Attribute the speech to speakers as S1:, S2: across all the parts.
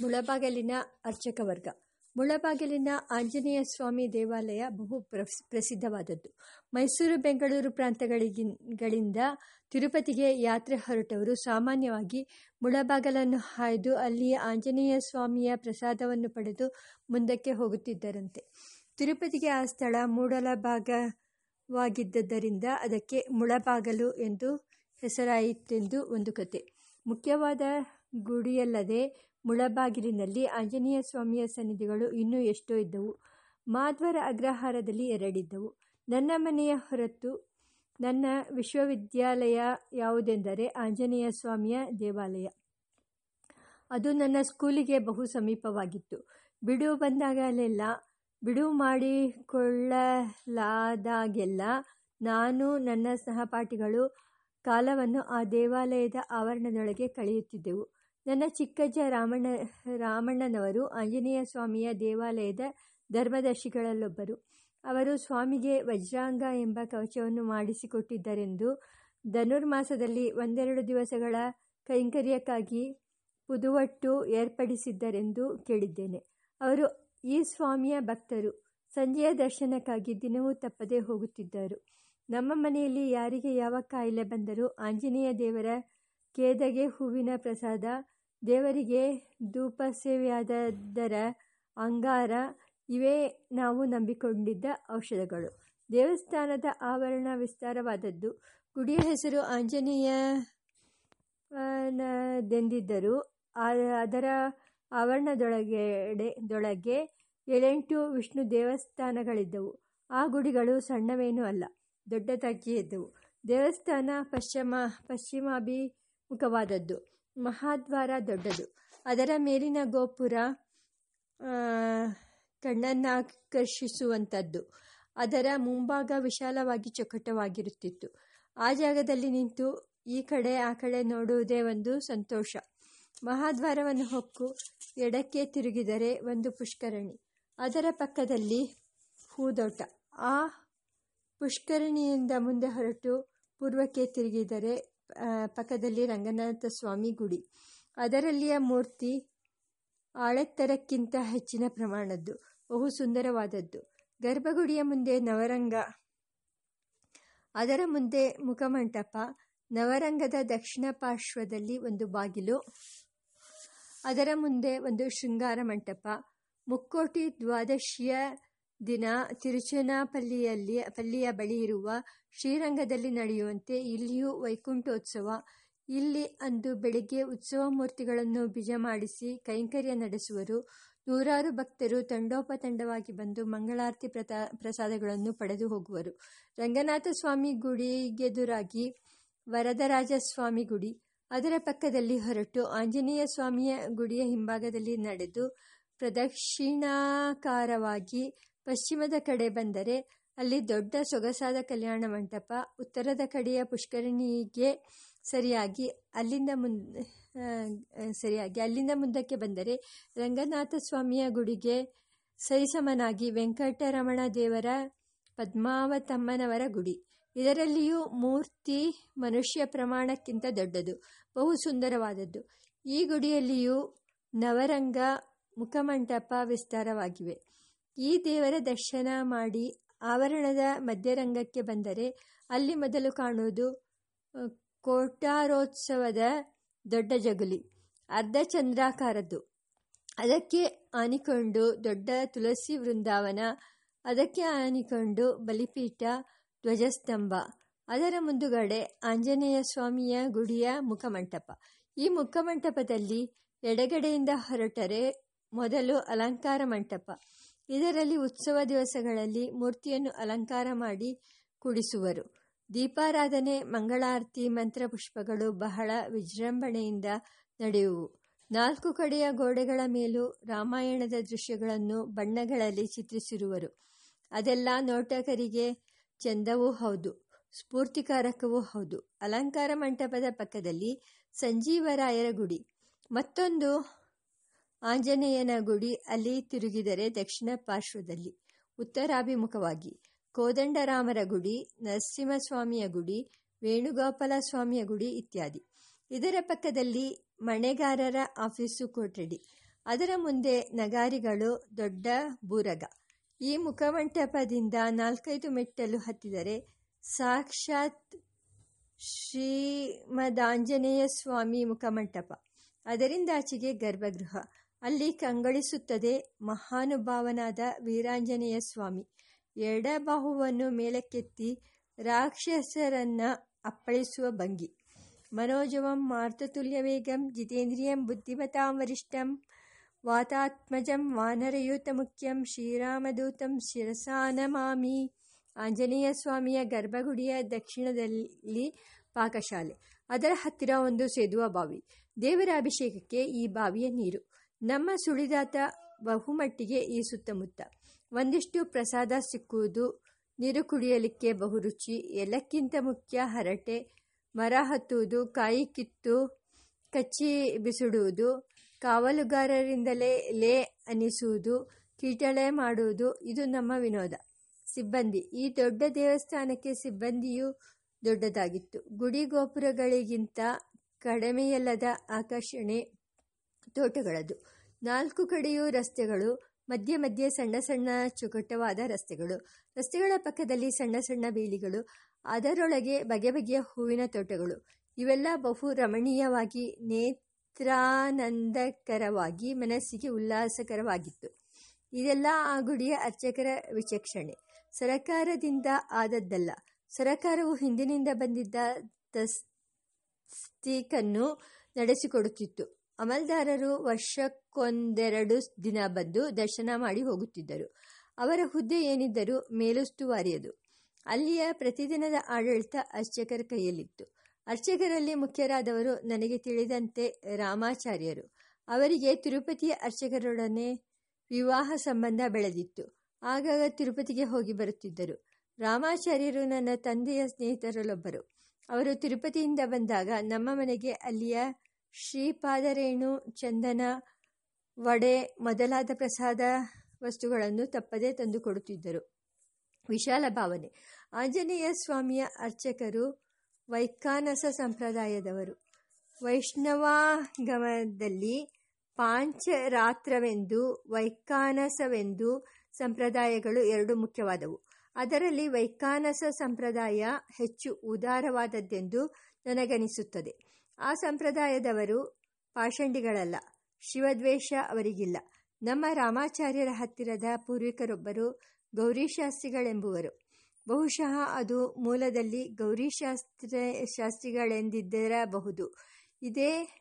S1: ಮುಳಬಾಗಿಲಿನ ಅರ್ಚಕ ವರ್ಗ ಮುಳಬಾಗಿಲಿನ ಆಂಜನೇಯ ಸ್ವಾಮಿ ದೇವಾಲಯ ಬಹು ಪ್ರಸಿದ್ಧವಾದದ್ದು. ಮೈಸೂರು, ಬೆಂಗಳೂರು ಪ್ರಾಂತಗಳಿಂದ ತಿರುಪತಿಗೆ ಯಾತ್ರೆ ಹೊರಟವರು ಸಾಮಾನ್ಯವಾಗಿ ಮುಳಬಾಗಲನ್ನು ಹಾಯ್ದು ಅಲ್ಲಿಯ ಆಂಜನೇಯ ಸ್ವಾಮಿಯ ಪ್ರಸಾದವನ್ನು ಪಡೆದು ಮುಂದಕ್ಕೆ ಹೋಗುತ್ತಿದ್ದರಂತೆ. ತಿರುಪತಿಗೆ ಆ ಸ್ಥಳ ಮೂಡಲ ಭಾಗವಾಗಿದ್ದರಿಂದ ಅದಕ್ಕೆ ಮುಳಬಾಗಲು ಎಂದು ಹೆಸರಾಯಿತೆಂದು ಒಂದು ಕತೆ. ಮುಖ್ಯವಾದ ಗುಡಿಯಲ್ಲದೆ ಮುಳಬಾಗಿಲಿನಲ್ಲಿ ಆಂಜನೇಯ ಸ್ವಾಮಿಯ ಸನ್ನಿಧಿಗಳು ಇನ್ನೂ ಎಷ್ಟೋ ಇದ್ದವು. ಮಾಧ್ವರ ಅಗ್ರಹಾರದಲ್ಲಿ ಎರಡಿದ್ದವು. ನನ್ನ ಮನೆಯ ಹೊರತು ನನ್ನ ವಿಶ್ವವಿದ್ಯಾಲಯ ಯಾವುದೆಂದರೆ ಆಂಜನೇಯ ಸ್ವಾಮಿಯ ದೇವಾಲಯ. ಅದು ನನ್ನ ಸ್ಕೂಲಿಗೆ ಬಹು ಸಮೀಪವಾಗಿತ್ತು. ಬಿಡುವು ಬಂದಾಗಲೆಲ್ಲ ಬಿಡುವು ಮಾಡಿಕೊಳ್ಳಲಾದಾಗೆಲ್ಲ ನಾನು ನನ್ನ ಸಹಪಾಠಿಗಳು ಕಾಲವನ್ನು ಆ ದೇವಾಲಯದ ಆವರಣದೊಳಗೆ ಕಳೆಯುತ್ತಿದ್ದೆವು. ನನ್ನ ಚಿಕ್ಕಜ್ಜ ರಾಮಣ್ಣ, ರಾಮಣ್ಣನವರು ಆಂಜನೇಯ ಸ್ವಾಮಿಯ ದೇವಾಲಯದ ಧರ್ಮದರ್ಶಿಗಳಲ್ಲೊಬ್ಬರು. ಅವರು ಸ್ವಾಮಿಗೆ ವಜ್ರಾಂಗ ಎಂಬ ಕವಚವನ್ನು ಮಾಡಿಸಿಕೊಟ್ಟಿದ್ದರೆಂದು ಧನುರ್ಮಾಸದಲ್ಲಿ ಒಂದೆರಡು ದಿವಸಗಳ ಕೈಂಕರ್ಯಕ್ಕಾಗಿ ಪುದುವಟ್ಟು ಏರ್ಪಡಿಸಿದ್ದರೆಂದು ಕೇಳಿದ್ದೇನೆ. ಅವರು ಈ ಸ್ವಾಮಿಯ ಭಕ್ತರು. ಸಂಜೆಯ ದರ್ಶನಕ್ಕಾಗಿ ದಿನವೂ ತಪ್ಪದೇ ಹೋಗುತ್ತಿದ್ದರು. ನಮ್ಮ ಮನೆಯಲ್ಲಿ ಯಾರಿಗೆ ಯಾವ ಕಾಯಿಲೆ ಬಂದರೂ ಆಂಜನೇಯ ದೇವರ ಕೇದಗೆ ಹೂವಿನ ಪ್ರಸಾದ ದೇವರಿಗೆ ಧೂಪ ಸೇವೆಯಾದದರ ಅಂಗಾರ, ಇವೇ ನಾವು ನಂಬಿಕೊಂಡಿದ್ದ ಔಷಧಗಳು. ದೇವಸ್ಥಾನದ ಆವರಣ ವಿಸ್ತಾರವಾದದ್ದು. ಗುಡಿಯ ಹೆಸರು ಆಂಜನೇಯನದೆಂದಿದ್ದರೂ ಅದರ ಆವರಣದೊಳಗೆಡೆ ದೊಳಗೆ ಏಳೆಂಟು ವಿಷ್ಣು ದೇವಸ್ಥಾನಗಳಿದ್ದವು. ಆ ಗುಡಿಗಳು ಸಣ್ಣವೇನೂ ಅಲ್ಲ ದೊಡ್ಡದಾಗಿಯೇ ಇದ್ದವು ದೇವಸ್ಥಾನ ಪಶ್ಚಿಮ, ಪಶ್ಚಿಮಾಭಿಮುಖವಾದದ್ದು. ಮಹಾದ್ವಾರ ದೊಡ್ಡದು. ಅದರ ಮೇಲಿನ ಗೋಪುರ ಕಣ್ಣನ್ನಾಕರ್ಷಿಸುವಂಥದ್ದು ಅದರ ಮುಂಭಾಗ ವಿಶಾಲವಾಗಿ ಚೊಕಟವಾಗಿರುತ್ತಿತ್ತು. ಆ ಜಾಗದಲ್ಲಿ ನಿಂತು ಈ ಕಡೆ, ಆ ಕಡೆ ನೋಡುವುದೇ ಒಂದು ಸಂತೋಷ. ಮಹಾದ್ವಾರವನ್ನು ಹೊಕ್ಕು ಎಡಕ್ಕೆ ತಿರುಗಿದರೆ ಒಂದು ಪುಷ್ಕರಣಿ. ಅದರ ಪಕ್ಕದಲ್ಲಿ ಹೂದೋಟ. ಆ ಪುಷ್ಕರಣಿಯಿಂದ ಮುಂದೆ ಹೊರಟು ಪೂರ್ವಕ್ಕೆ ತಿರುಗಿದರೆ ಪಕ್ಕದಲ್ಲಿ ರಂಗನಾಥ ಸ್ವಾಮಿ ಗುಡಿ. ಅದರಲ್ಲಿಯ ಮೂರ್ತಿ ಆಳೆತ್ತರಕ್ಕಿಂತ ಹೆಚ್ಚಿನ ಪ್ರಮಾಣದ್ದು, ಬಹು ಸುಂದರವಾದದ್ದು. ಗರ್ಭಗುಡಿಯ ಮುಂದೆ ನವರಂಗ, ಅದರ ಮುಂದೆ ಮುಖಮಂಟಪ, ನವರಂಗದ ದಕ್ಷಿಣ ಪಾರ್ಶ್ವದಲ್ಲಿ ಒಂದು ಬಾಗಿಲು, ಅದರ ಮುಂದೆ ಒಂದು ಶೃಂಗಾರ ಮಂಟಪ, ಮುಕ್ಕೋಟಿ ದ್ವಾದಶಿಯ ದಿನ ತಿರುಚನಾಪಲ್ಲಿಯಲ್ಲಿ, ಪಲ್ಲಿಯ ಬಳಿ ಇರುವ ಶ್ರೀರಂಗದಲ್ಲಿ ನಡೆಯುವಂತೆ ಇಲ್ಲಿಯೂ ವೈಕುಂಠೋತ್ಸವ. ಇಲ್ಲಿ ಅಂದು ಬೆಳಿಗ್ಗೆ ಉತ್ಸವ ಮೂರ್ತಿಗಳನ್ನು ಬಿಜ ಮಾಡಿಸಿ ಕೈಂಕರ್ಯ ನಡೆಸುವರು. ನೂರಾರು ಭಕ್ತರು ತಂಡೋಪತಂಡವಾಗಿ ಬಂದು ಮಂಗಳಾರತಿ ಪ್ರಸಾದಗಳನ್ನು ಪಡೆದು ಹೋಗುವರು. ರಂಗನಾಥ ಸ್ವಾಮಿ ಗುಡಿಗೆದುರಾಗಿ ವರದರಾಜ ಸ್ವಾಮಿ ಗುಡಿ. ಅದರ ಪಕ್ಕದಲ್ಲಿ ಹೊರಟು ಆಂಜನೇಯ ಸ್ವಾಮಿಯ ಗುಡಿಯ ಹಿಂಭಾಗದಲ್ಲಿ ನಡೆದು ಪ್ರದಕ್ಷಿಣಾಕಾರವಾಗಿ ಪಶ್ಚಿಮದ ಕಡೆ ಬಂದರೆ ಅಲ್ಲಿ ದೊಡ್ಡ ಸೊಗಸಾದ ಕಲ್ಯಾಣ ಮಂಟಪ, ಉತ್ತರದ ಕಡೆಯ ಪುಷ್ಕರಣಿಗೆ ಸರಿಯಾಗಿ ಅಲ್ಲಿಂದ ಮುಂದೆ ಸರಿಯಾಗಿ ಅಲ್ಲಿಂದ ಮುಂದಕ್ಕೆ ಬಂದರೆ ರಂಗನಾಥ ಸ್ವಾಮಿಯ ಗುಡಿಗೆ ಸರಿಸಮನಾಗಿ ವೆಂಕಟರಮಣ ದೇವರ ಪದ್ಮಾವತಮ್ಮನವರ ಗುಡಿ. ಇದರಲ್ಲಿಯೂ ಮೂರ್ತಿ ಮನುಷ್ಯ ಪ್ರಮಾಣಕ್ಕಿಂತ ದೊಡ್ಡದು, ಬಹು ಸುಂದರವಾದದ್ದು. ಈ ಗುಡಿಯಲ್ಲಿಯೂ ನವರಂಗ ಮುಖಮಂಟಪ ವಿಸ್ತಾರವಾಗಿವೆ. ಈ ದೇವರ ದರ್ಶನ ಮಾಡಿ ಆವರಣದ ಮಧ್ಯರಂಗಕ್ಕೆ ಬಂದರೆ ಅಲ್ಲಿ ಮೊದಲು ಕಾಣುವುದು ಕೋಟಾರೋತ್ಸವದ ದೊಡ್ಡ ಜಗುಲಿ, ಅರ್ಧ ಚಂದ್ರಾಕಾರದ್ದು. ಅದಕ್ಕೆ ಆನಿಕೊಂಡು ದೊಡ್ಡ ತುಳಸಿ ವೃಂದಾವನ, ಅದಕ್ಕೆ ಆನಿಕೊಂಡು ಬಲಿಪೀಠ, ಧ್ವಜಸ್ತಂಭ. ಅದರ ಮುಂದುಗಡೆ ಆಂಜನೇಯ ಸ್ವಾಮಿಯ ಗುಡಿಯ ಮುಖಮಂಟಪ. ಈ ಮುಖಮಂಟಪದಲ್ಲಿ ಎಡಗಡೆಯಿಂದ ಹೊರಟರೆ ಮೊದಲು ಅಲಂಕಾರ ಮಂಟಪ. ಇದರಲ್ಲಿ ಉತ್ಸವ ದಿವಸಗಳಲ್ಲಿ ಮೂರ್ತಿಯನ್ನು ಅಲಂಕಾರ ಮಾಡಿ ಕುಡಿಸುವರು. ದೀಪಾರಾಧನೆ, ಮಂಗಳಾರತಿ, ಮಂತ್ರಪುಷ್ಪಗಳು ಬಹಳ ವಿಜೃಂಭಣೆಯಿಂದ ನಡೆಯುವು. ನಾಲ್ಕು ಕಡೆಯ ಗೋಡೆಗಳ ಮೇಲೂ ರಾಮಾಯಣದ ದೃಶ್ಯಗಳನ್ನು ಬಣ್ಣಗಳಲ್ಲಿ ಚಿತ್ರಿಸಿರುವರು. ಅದೆಲ್ಲ ನೋಟಕರಿಗೆ ಚೆಂದವೂ ಹೌದು, ಸ್ಫೂರ್ತಿಕಾರಕವೂ ಹೌದು. ಅಲಂಕಾರ ಮಂಟಪದ ಪಕ್ಕದಲ್ಲಿ ಸಂಜೀವರಾಯರ ಗುಡಿ. ಮತ್ತೊಂದು ಆಂಜನೇಯನ ಗುಡಿ ಅಲ್ಲಿ ತಿರುಗಿದರೆ ದಕ್ಷಿಣ ಪಾರ್ಶ್ವದಲ್ಲಿ. ಉತ್ತರಾಭಿಮುಖವಾಗಿ. ಕೋದಂಡರಾಮರ ಗುಡಿ, ನರಸಿಂಹಸ್ವಾಮಿಯ ಗುಡಿ ವೇಣುಗೋಪಾಲ ಸ್ವಾಮಿಯ ಗುಡಿ ಇತ್ಯಾದಿ. ಇದರ ಪಕ್ಕದಲ್ಲಿ ಮಣೆಗಾರರ ಆಫೀಸು ಕೊಠಡಿ. ಅದರ ಮುಂದೆ ನಗಾರಿಗಳು, ದೊಡ್ಡ ಬೂರಗ. ಈ ಮುಖಮಂಟಪದಿಂದ ನಾಲ್ಕೈದು ಮೆಟ್ಟಲು ಹತ್ತಿದರೆ ಸಾಕ್ಷಾತ್ ಶ್ರೀಮದಾಂಜನೇಯ ಸ್ವಾಮಿ ಮುಖಮಂಟಪ. ಅದರಿಂದಾಚೆಗೆ ಗರ್ಭಗೃಹ. ಅಲ್ಲಿ ಕಂಗಳಿಸುತ್ತದೆ ಮಹಾನುಭಾವನಾದ ವೀರಾಂಜನೇಯ ಸ್ವಾಮಿ. ಎಡಬಾಹುವನ್ನು ಮೇಲಕ್ಕೆತ್ತಿ ರಾಕ್ಷಸರನ್ನ ಅಪ್ಪಳಿಸುವ ಭಂಗಿ. ಮನೋಜವಂ ಮಾರ್ತತುಲ್ಯ ವೇಗಂ ಜಿತೇಂದ್ರಿಯಂ ಬುದ್ಧಿಮತಾಂ ವರಿಷ್ಠಂ ವಾತಾತ್ಮಜಂ ವಾನರಯೂತ ಮುಖ್ಯಂ ಶ್ರೀರಾಮದೂತಂ ಶಿರಸಾನಮಾಮಿ ಆಂಜನೇಯ ಸ್ವಾಮಿಯ ಗರ್ಭಗುಡಿಯ ದಕ್ಷಿಣದಲ್ಲಿ ಪಾಕಶಾಲೆ. ಅದರ ಹತ್ತಿರ ಒಂದು ಸೇದುವ ಬಾವಿ. ದೇವರ ಅಭಿಷೇಕಕ್ಕೆ ಈ ಬಾವಿಯ ನೀರು. ನಮ್ಮ ಸುಳಿದಾತ ಬಹುಮಟ್ಟಿಗೆ ಈ ಸುತ್ತಮುತ್ತ. ಒಂದಿಷ್ಟು ಪ್ರಸಾದ ಸಿಕ್ಕುವುದು, ನೀರು ಕುಡಿಯಲಿಕ್ಕೆ ಬಹುರುಚಿ ಎಲ್ಲಕ್ಕಿಂತ ಮುಖ್ಯ ಹರಟೆ, ಮರ ಹತ್ತುವುದು, ಕಾಯಿ ಕಿತ್ತು, ಕಚ್ಚಿ ಬಿಸಿಡುವುದು, ಕಾವಲುಗಾರರಿಂದಲೇ ಲೇ ಅನಿಸುವುದು, ಕೀಟಳೆ ಮಾಡುವುದು, ಇದು ನಮ್ಮ ವಿನೋದ. ಸಿಬ್ಬಂದಿ. ಈ ದೊಡ್ಡ ದೇವಸ್ಥಾನಕ್ಕೆ ಸಿಬ್ಬಂದಿಯು ದೊಡ್ಡದಾಗಿತ್ತು. ಗುಡಿ ಗೋಪುರಗಳಿಗಿಂತ ಕಡಿಮೆಯಲ್ಲದ ಆಕರ್ಷಣೆ ತೋಟಗಳದು. ನಾಲ್ಕು ಕಡೆಯೂ ರಸ್ತೆಗಳು, ಮಧ್ಯೆ ಮಧ್ಯೆ ಸಣ್ಣ ಸಣ್ಣ ಚುಕಟ್ಟವಾದ ರಸ್ತೆಗಳು, ರಸ್ತೆಗಳ ಪಕ್ಕದಲ್ಲಿ ಸಣ್ಣ ಸಣ್ಣ ಬೀಳಿಗಳು, ಅದರೊಳಗೆ ಬಗೆ ಬಗೆಯ ಹೂವಿನ ತೋಟಗಳು. ಇವೆಲ್ಲ ಬಹು ರಮಣೀಯವಾಗಿ, ನೇತ್ರಾನಂದಕರವಾಗಿ, ಮನಸ್ಸಿಗೆ ಉಲ್ಲಾಸಕರವಾಗಿತ್ತು. ಇದೆಲ್ಲ ಆ ಗುಡಿಯ ಅರ್ಚಕರ ವಿಚಕ್ಷಣೆ. ಸರಕಾರದಿಂದ ಆದದ್ದಲ್ಲ. ಸರಕಾರವು ಹಿಂದಿನಿಂದ ಬಂದಿದ್ದ ತಸ್ತೀಕನ್ನು ನಡೆಸಿಕೊಡುತ್ತಿತ್ತು. ಅಮಲ್ದಾರರು ವರ್ಷಕ್ಕೊಂದೆರಡು ದಿನ ಬಂದು ದರ್ಶನ ಮಾಡಿ ಹೋಗುತ್ತಿದ್ದರು. ಅವರ ಹುದ್ದೆ ಏನಿದ್ದರೂ ಮೇಲುಸ್ತುವಾರಿಯದು. ಅಲ್ಲಿಯ ಪ್ರತಿದಿನದ ಆಡಳಿತ ಅರ್ಚಕರ ಕೈಯಲ್ಲಿತ್ತು. ಅರ್ಚಕರಲ್ಲಿ ಮುಖ್ಯರಾದವರು ನನಗೆ ತಿಳಿದಂತೆ ರಾಮಾಚಾರ್ಯರು. ಅವರಿಗೆ ತಿರುಪತಿಯ ಅರ್ಚಕರೊಡನೆ ವಿವಾಹ ಸಂಬಂಧ ಬೆಳೆದಿತ್ತು. ಆಗಾಗ ತಿರುಪತಿಗೆ ಹೋಗಿ ಬರುತ್ತಿದ್ದರು. ರಾಮಾಚಾರ್ಯರು ನನ್ನ ತಂದೆಯ ಸ್ನೇಹಿತರಲ್ಲೊಬ್ಬರು. ಅವರು ತಿರುಪತಿಯಿಂದ ಬಂದಾಗ ನಮ್ಮ ಮನೆಗೆ ಅಲ್ಲಿಯ ಶ್ರೀಪಾದರೇಣು ಚಂದನ ವಡೆ ಮೊದಲಾದ ಪ್ರಸಾದ ವಸ್ತುಗಳನ್ನು ತಪ್ಪದೇ ತಂದುಕೊಡುತ್ತಿದ್ದರು ವಿಶಾಲ ಭಾವನೆ. ಆಂಜನೇಯ ಸ್ವಾಮಿಯ ಅರ್ಚಕರು ವೈಖಾನಸ ಸಂಪ್ರದಾಯದವರು. ವೈಷ್ಣವಾಗಮದಲ್ಲಿ ಪಾಂಚರಾತ್ರವೆಂದು ವೈಖಾನಸವೆಂದು ಸಂಪ್ರದಾಯಗಳು ಎರಡು ಮುಖ್ಯವಾದವು. ಅದರಲ್ಲಿ ವೈಖಾನಸ ಸಂಪ್ರದಾಯ ಹೆಚ್ಚು ಉದಾರವಾದದ್ದೆಂದು ನನಗನಿಸುತ್ತದೆ. ಆ ಸಂಪ್ರದಾಯದವರು ಪಾಷಂಡಿಗಳಲ್ಲ, ಶಿವದ್ವೇಷ ಅವರಿಗಿಲ್ಲ. ನಮ್ಮ ರಾಮಾಚಾರ್ಯರ ಹತ್ತಿರದ ಪೂರ್ವಿಕರೊಬ್ಬರು ಗೌರಿಶಾಸ್ತ್ರಿಗಳೆಂಬುವರು. ಬಹುಶಃ ಅದು ಮೂಲದಲ್ಲಿ ಗೌರಿಶಾಸ್ತ್ರ ಶಾಸ್ತ್ರಿಗಳೆಂದಿದ್ದಿರಬಹುದು. ಇದೇ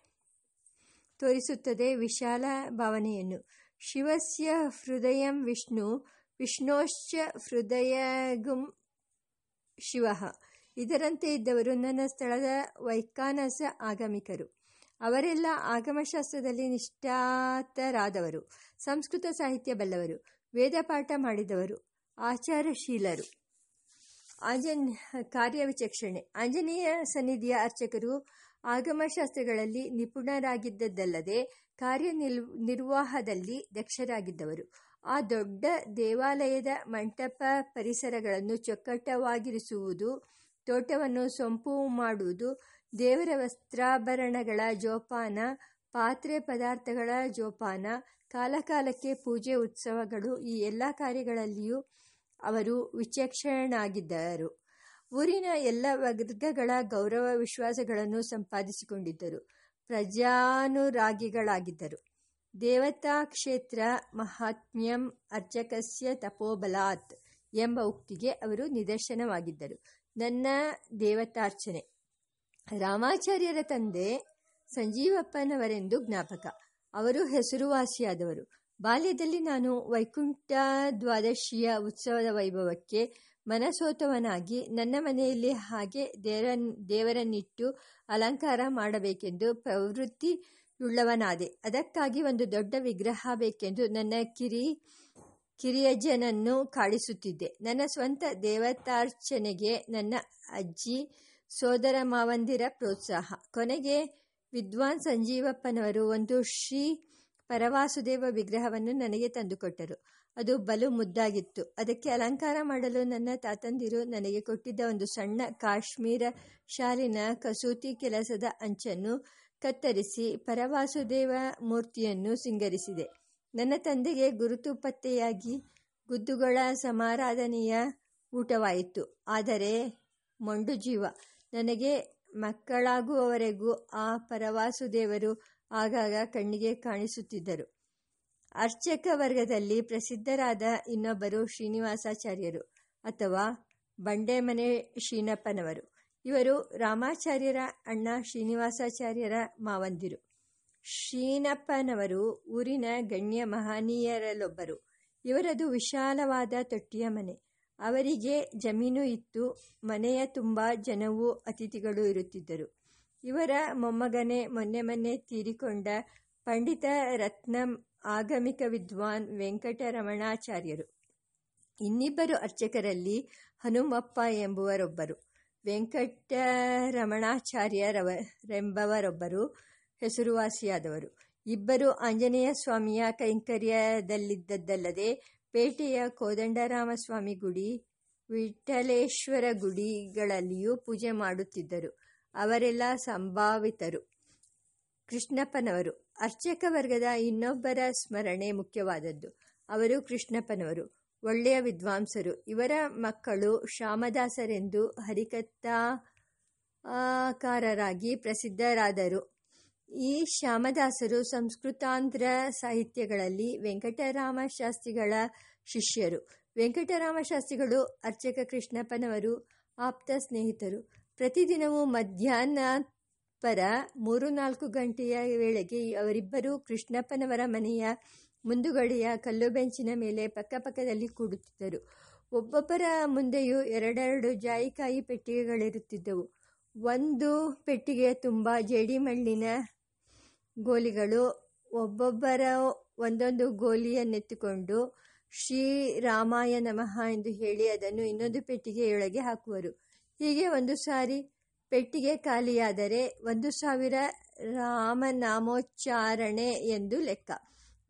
S1: ತೋರಿಸುತ್ತದೆ ವಿಶಾಲ ಭಾವನೆಯನ್ನು. ಶಿವಸ್ಯ ಹೃದಯಂ ವಿಷ್ಣು, ವಿಷ್ಣೋಶ್ಚ ಹೃದಯಗುಂ ಶಿವ. ಇದರಂತೆ ಇದ್ದವರು ನನ್ನ ಸ್ಥಳದ ವೈಖಾನಸ ಆಗಮಿಕರು. ಅವರೆಲ್ಲ ಆಗಮಶಾಸ್ತ್ರದಲ್ಲಿ ನಿಷ್ಠಾತರಾದವರು, ಸಂಸ್ಕೃತ ಸಾಹಿತ್ಯ ಬಲ್ಲವರು ವೇದಪಾಠ ಮಾಡಿದವರು, ಆಚಾರಶೀಲರು. ಆಂಜನ್, ಕಾರ್ಯವಿಚಕ್ಷಣೆ. ಆಂಜನೇಯ ಸನ್ನಿಧಿಯ ಅರ್ಚಕರು ಆಗಮಶಾಸ್ತ್ರಗಳಲ್ಲಿ ನಿಪುಣರಾಗಿದ್ದದ್ದಲ್ಲದೆ ಕಾರ್ಯ ನಿರ್ವಾಹದಲ್ಲಿ ದಕ್ಷರಾಗಿದ್ದವರು. ಆ ದೊಡ್ಡ ದೇವಾಲಯದ ಮಂಟಪ ಪರಿಸರಗಳನ್ನು ಚೊಕ್ಕಟವಾಗಿರಿಸುವುದು ತೋಟವನ್ನು ಸೊಂಪು ಮಾಡುವುದು, ದೇವರ ವಸ್ತ್ರಾಭರಣಗಳ ಜೋಪಾನ, ಪಾತ್ರೆ ಪದಾರ್ಥಗಳ ಜೋಪಾನ, ಕಾಲಕಾಲಕ್ಕೆ ಪೂಜೆ ಉತ್ಸವಗಳು ಈ ಎಲ್ಲ ಕಾರ್ಯಗಳಲ್ಲಿಯೂ ಅವರು ವಿಚಕ್ಷಣಾಗಿದ್ದರು ಊರಿನ ಎಲ್ಲ ವರ್ಗಗಳ ಗೌರವ ವಿಶ್ವಾಸಗಳನ್ನು ಸಂಪಾದಿಸಿಕೊಂಡಿದ್ದರು. ಪ್ರಜಾನುರಾಗಿಗಳಾಗಿದ್ದರು. ದೇವತಾ ಕ್ಷೇತ್ರ ಮಹಾತ್ಮ್ಯಂ ಅರ್ಚಕಸ್ಯ ತಪೋಬಲಾತ್ ಎಂಬ ಉಕ್ತಿಗೆ ಅವರು ನಿದರ್ಶನವಾಗಿದ್ದರು. ನನ್ನ ದೇವತಾರ್ಚನೆ. ರಾಮಾಚಾರ್ಯರ ತಂದೆ ಸಂಜೀವಪ್ಪನವರೆಂದು ಜ್ಞಾಪಕ. ಅವರು ಹೆಸರುವಾಸಿಯಾದವರು. ಬಾಲ್ಯದಲ್ಲಿ ನಾನು ವೈಕುಂಠ ದ್ವಾದಶಿಯ ಉತ್ಸವದ ವೈಭವಕ್ಕೆ ಮನಸೋತವನಾಗಿ ನನ್ನ ಮನೆಯಲ್ಲಿ ಹಾಗೆ ದೇವರ ದೇವರನ್ನಿಟ್ಟು ಅಲಂಕಾರ ಮಾಡಬೇಕೆಂದು ಪ್ರವೃತ್ತಿಯುಳ್ಳವನಾದೆ. ಅದಕ್ಕಾಗಿ ಒಂದು ದೊಡ್ಡ ವಿಗ್ರಹ ಬೇಕೆಂದು ನನ್ನ ಕಿರಿ ಕಿರಿಯಜ್ಜನನ್ನು ಕಾಡಿಸುತ್ತಿದ್ದೆ. ನನ್ನ ಸ್ವಂತ ದೇವತಾರ್ಚನೆಗೆ ನನ್ನ ಅಜ್ಜಿ ಸೋದರ ಮಾವಂದಿರ ಪ್ರೋತ್ಸಾಹ. ಕೊನೆಗೆ ವಿದ್ವಾನ್ ಸಂಜೀವಪ್ಪನವರು ಒಂದು ಶ್ರೀ ಪರವಾಸುದೇವ ವಿಗ್ರಹವನ್ನು ನನಗೆ ತಂದುಕೊಟ್ಟರು. ಅದು ಬಲು ಮುದ್ದಾಗಿತ್ತು. ಅದಕ್ಕೆ ಅಲಂಕಾರ ಮಾಡಲು ನನ್ನ ತಾತಂದಿರು ನನಗೆ ಕೊಟ್ಟಿದ್ದ ಒಂದು ಸಣ್ಣ ಕಾಶ್ಮೀರ ಶಾಲಿನ ಕಸೂತಿ ಕೆಲಸದ ಅಂಚನ್ನು ಕತ್ತರಿಸಿ ಪರವಾಸುದೇವ ಮೂರ್ತಿಯನ್ನು ಸಿಂಗರಿಸಿದೆ. ನನ್ನ ತಂದೆಗೆ ಗುರುತು ಪತ್ತೆಯಾಗಿ ಗುದ್ದುಗಳ ಸಮಾರಾಧನೆಯ ಊಟವಾಯಿತು. ಆದರೆ ಮೊಂಡು ಜೀವ. ನನಗೆ ಮಕ್ಕಳಾಗುವವರೆಗೂ ಆ ಪರವಾಸುದೇವರು ಆಗಾಗ ಕಣ್ಣಿಗೆ ಕಾಣಿಸುತ್ತಿದ್ದರು. ಅರ್ಚಕ ವರ್ಗದಲ್ಲಿ ಪ್ರಸಿದ್ಧರಾದ ಇನ್ನೊಬ್ಬರು ಶ್ರೀನಿವಾಸಾಚಾರ್ಯರು ಅಥವಾ ಬಂಡೆಮನೆ ಶ್ರೀನಪ್ಪನವರು. ಇವರು ರಾಮಾಚಾರ್ಯರ ಅಣ್ಣ ಶ್ರೀನಿವಾಸಾಚಾರ್ಯರ ಮಾವಂದಿರು. ಶ್ರೀನಪ್ಪನವರು ಊರಿನ ಗಣ್ಯ ಮಹನೀಯರಲ್ಲೊಬ್ಬರು ಇವರದು ವಿಶಾಲವಾದ ತೊಟ್ಟಿಯ ಮನೆ. ಅವರಿಗೆ ಜಮೀನು ಇತ್ತು, ಮನೆಯ ತುಂಬ ಜನವೂ ಅತಿಥಿಗಳು ಇರುತ್ತಿದ್ದರು. ಇವರ ಮೊಮ್ಮಗನೇ ಮೊನ್ನೆ ಮೊನ್ನೆ ತೀರಿಕೊಂಡ ಪಂಡಿತ ರತ್ನಂ ಆಗಮಿಕ ವಿದ್ವಾನ್ ವೆಂಕಟರಮಣಾಚಾರ್ಯರು. ಇನ್ನಿಬ್ಬರು ಅರ್ಚಕರಲ್ಲಿ ಹನುಮಪ್ಪ ಎಂಬುವರೊಬ್ಬರು. ವೆಂಕಟರಮಣಾಚಾರ್ಯರವರೆಂಬವರೊಬ್ಬರು ಹೆಸರುವಾಸಿಯಾದವರು. ಇಬ್ಬರು ಆಂಜನೇಯ ಸ್ವಾಮಿಯ ಕೈಂಕರ್ಯದಲ್ಲಿದ್ದದ್ದಲ್ಲದೆ ಪೇಟೆಯ ಕೋದಂಡರಾಮಸ್ವಾಮಿ ಗುಡಿ, ವಿಠಲೇಶ್ವರ ಗುಡಿಗಳಲ್ಲಿಯೂ ಪೂಜೆ ಮಾಡುತ್ತಿದ್ದರು. ಅವರೆಲ್ಲ ಸಂಭಾವಿತರು. ಕೃಷ್ಣಪ್ಪನವರು. ಅರ್ಚಕ ವರ್ಗದ ಇನ್ನೊಬ್ಬರ ಸ್ಮರಣೆ ಮುಖ್ಯವಾದದ್ದು. ಅವರು ಕೃಷ್ಣಪ್ಪನವರು. ಒಳ್ಳೆಯ ವಿದ್ವಾಂಸರು. ಇವರ ಮಕ್ಕಳು ಶ್ಯಾಮದಾಸರೆಂದು ಹರಿಕಥಾಕಾರರಾಗಿ ಪ್ರಸಿದ್ಧರಾದರು. ಈ ಶ್ಯಾಮದಾಸರು ಸಂಸ್ಕೃತಾಂಧ್ರ ಸಾಹಿತ್ಯಗಳಲ್ಲಿ ವೆಂಕಟರಾಮ ಶಾಸ್ತ್ರಿಗಳ ಶಿಷ್ಯರು. ವೆಂಕಟರಾಮ ಶಾಸ್ತ್ರಿಗಳು ಅರ್ಚಕ ಕೃಷ್ಣಪ್ಪನವರು, ಆಪ್ತ ಸ್ನೇಹಿತರು. ಪ್ರತಿದಿನವೂ ಮಧ್ಯಾಹ್ನ ಪರ ಮೂರು ನಾಲ್ಕು ಗಂಟೆಯ ವೇಳೆಗೆ ಅವರಿಬ್ಬರೂ ಕೃಷ್ಣಪ್ಪನವರ ಮನೆಯ ಮುಂದುಗಡೆಯ ಕಲ್ಲು ಬೆಂಚಿನ ಮೇಲೆ ಪಕ್ಕಪಕ್ಕದಲ್ಲಿ ಕೂಡುತ್ತಿದ್ದರು. ಒಬ್ಬೊಬ್ಬರ ಮುಂದೆಯೂ ಎರಡೆರಡು ಜಾಯಿಕಾಯಿ ಪೆಟ್ಟಿಗೆಗಳಿರುತ್ತಿದ್ದವು. ಒಂದು ಪೆಟ್ಟಿಗೆ ತುಂಬ ಜೇಡಿಮಣ್ಣಿನ ಗೋಲಿಗಳು ಒಬ್ಬೊಬ್ಬರ ಒಂದೊಂದು ಗೋಲಿಯನ್ನೆತ್ತುಕೊಂಡು ಶ್ರೀರಾಮಾಯ ನಮಃ ಎಂದು ಹೇಳಿ ಅದನ್ನು ಇನ್ನೊಂದು ಪೆಟ್ಟಿಗೆಯೊಳಗೆ ಹಾಕುವರು. ಹೀಗೆ ಒಂದು ಸಾರಿ ಪೆಟ್ಟಿಗೆ ಖಾಲಿಯಾದರೆ ಒಂದು ಸಾವಿರ ರಾಮನಾಮೋಚ್ಚಾರಣೆ ಎಂದು ಲೆಕ್ಕ.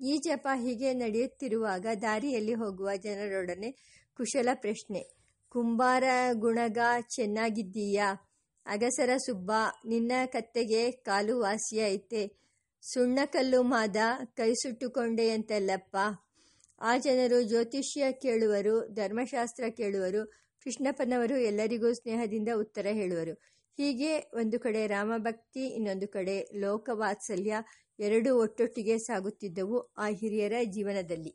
S1: ಈ ಜಪ ಹೀಗೆ ನಡೆಯುತ್ತಿರುವಾಗ ದಾರಿಯಲ್ಲಿ ಹೋಗುವ ಜನರೊಡನೆ ಕುಶಲ ಪ್ರಶ್ನೆ. ಕುಂಬಾರ ಗುಣಗ ಚೆನ್ನಾಗಿದ್ದೀಯಾ? ಅಗಸರ ಸುಬ್ಬ, ನಿನ್ನ ಕತ್ತೆಗೆ ಕಾಲು ವಾಸಿಯಾಯಿತೆ. ಸುಣ್ಣಕಲ್ಲು ಮಾದ ಕೈ ಸುಟ್ಟುಕೊಂಡೆಯಂತಲ್ಲಪ್ಪ ಆ ಜನರು ಜ್ಯೋತಿಷ್ಯ ಕೇಳುವರು, ಧರ್ಮಶಾಸ್ತ್ರ ಕೇಳುವರು, ಕೃಷ್ಣಪ್ಪನವರು ಎಲ್ಲರಿಗೂ ಸ್ನೇಹದಿಂದ ಉತ್ತರ ಹೇಳುವರು. ಹೀಗೆ ಒಂದು ಕಡೆ ರಾಮಭಕ್ತಿ, ಇನ್ನೊಂದು ಕಡೆ ಲೋಕವಾತ್ಸಲ್ಯ, ಎರಡೂ ಒಟ್ಟೊಟ್ಟಿಗೆ ಸಾಗುತ್ತಿದ್ದವು ಆ ಹಿರಿಯರ ಜೀವನದಲ್ಲಿ.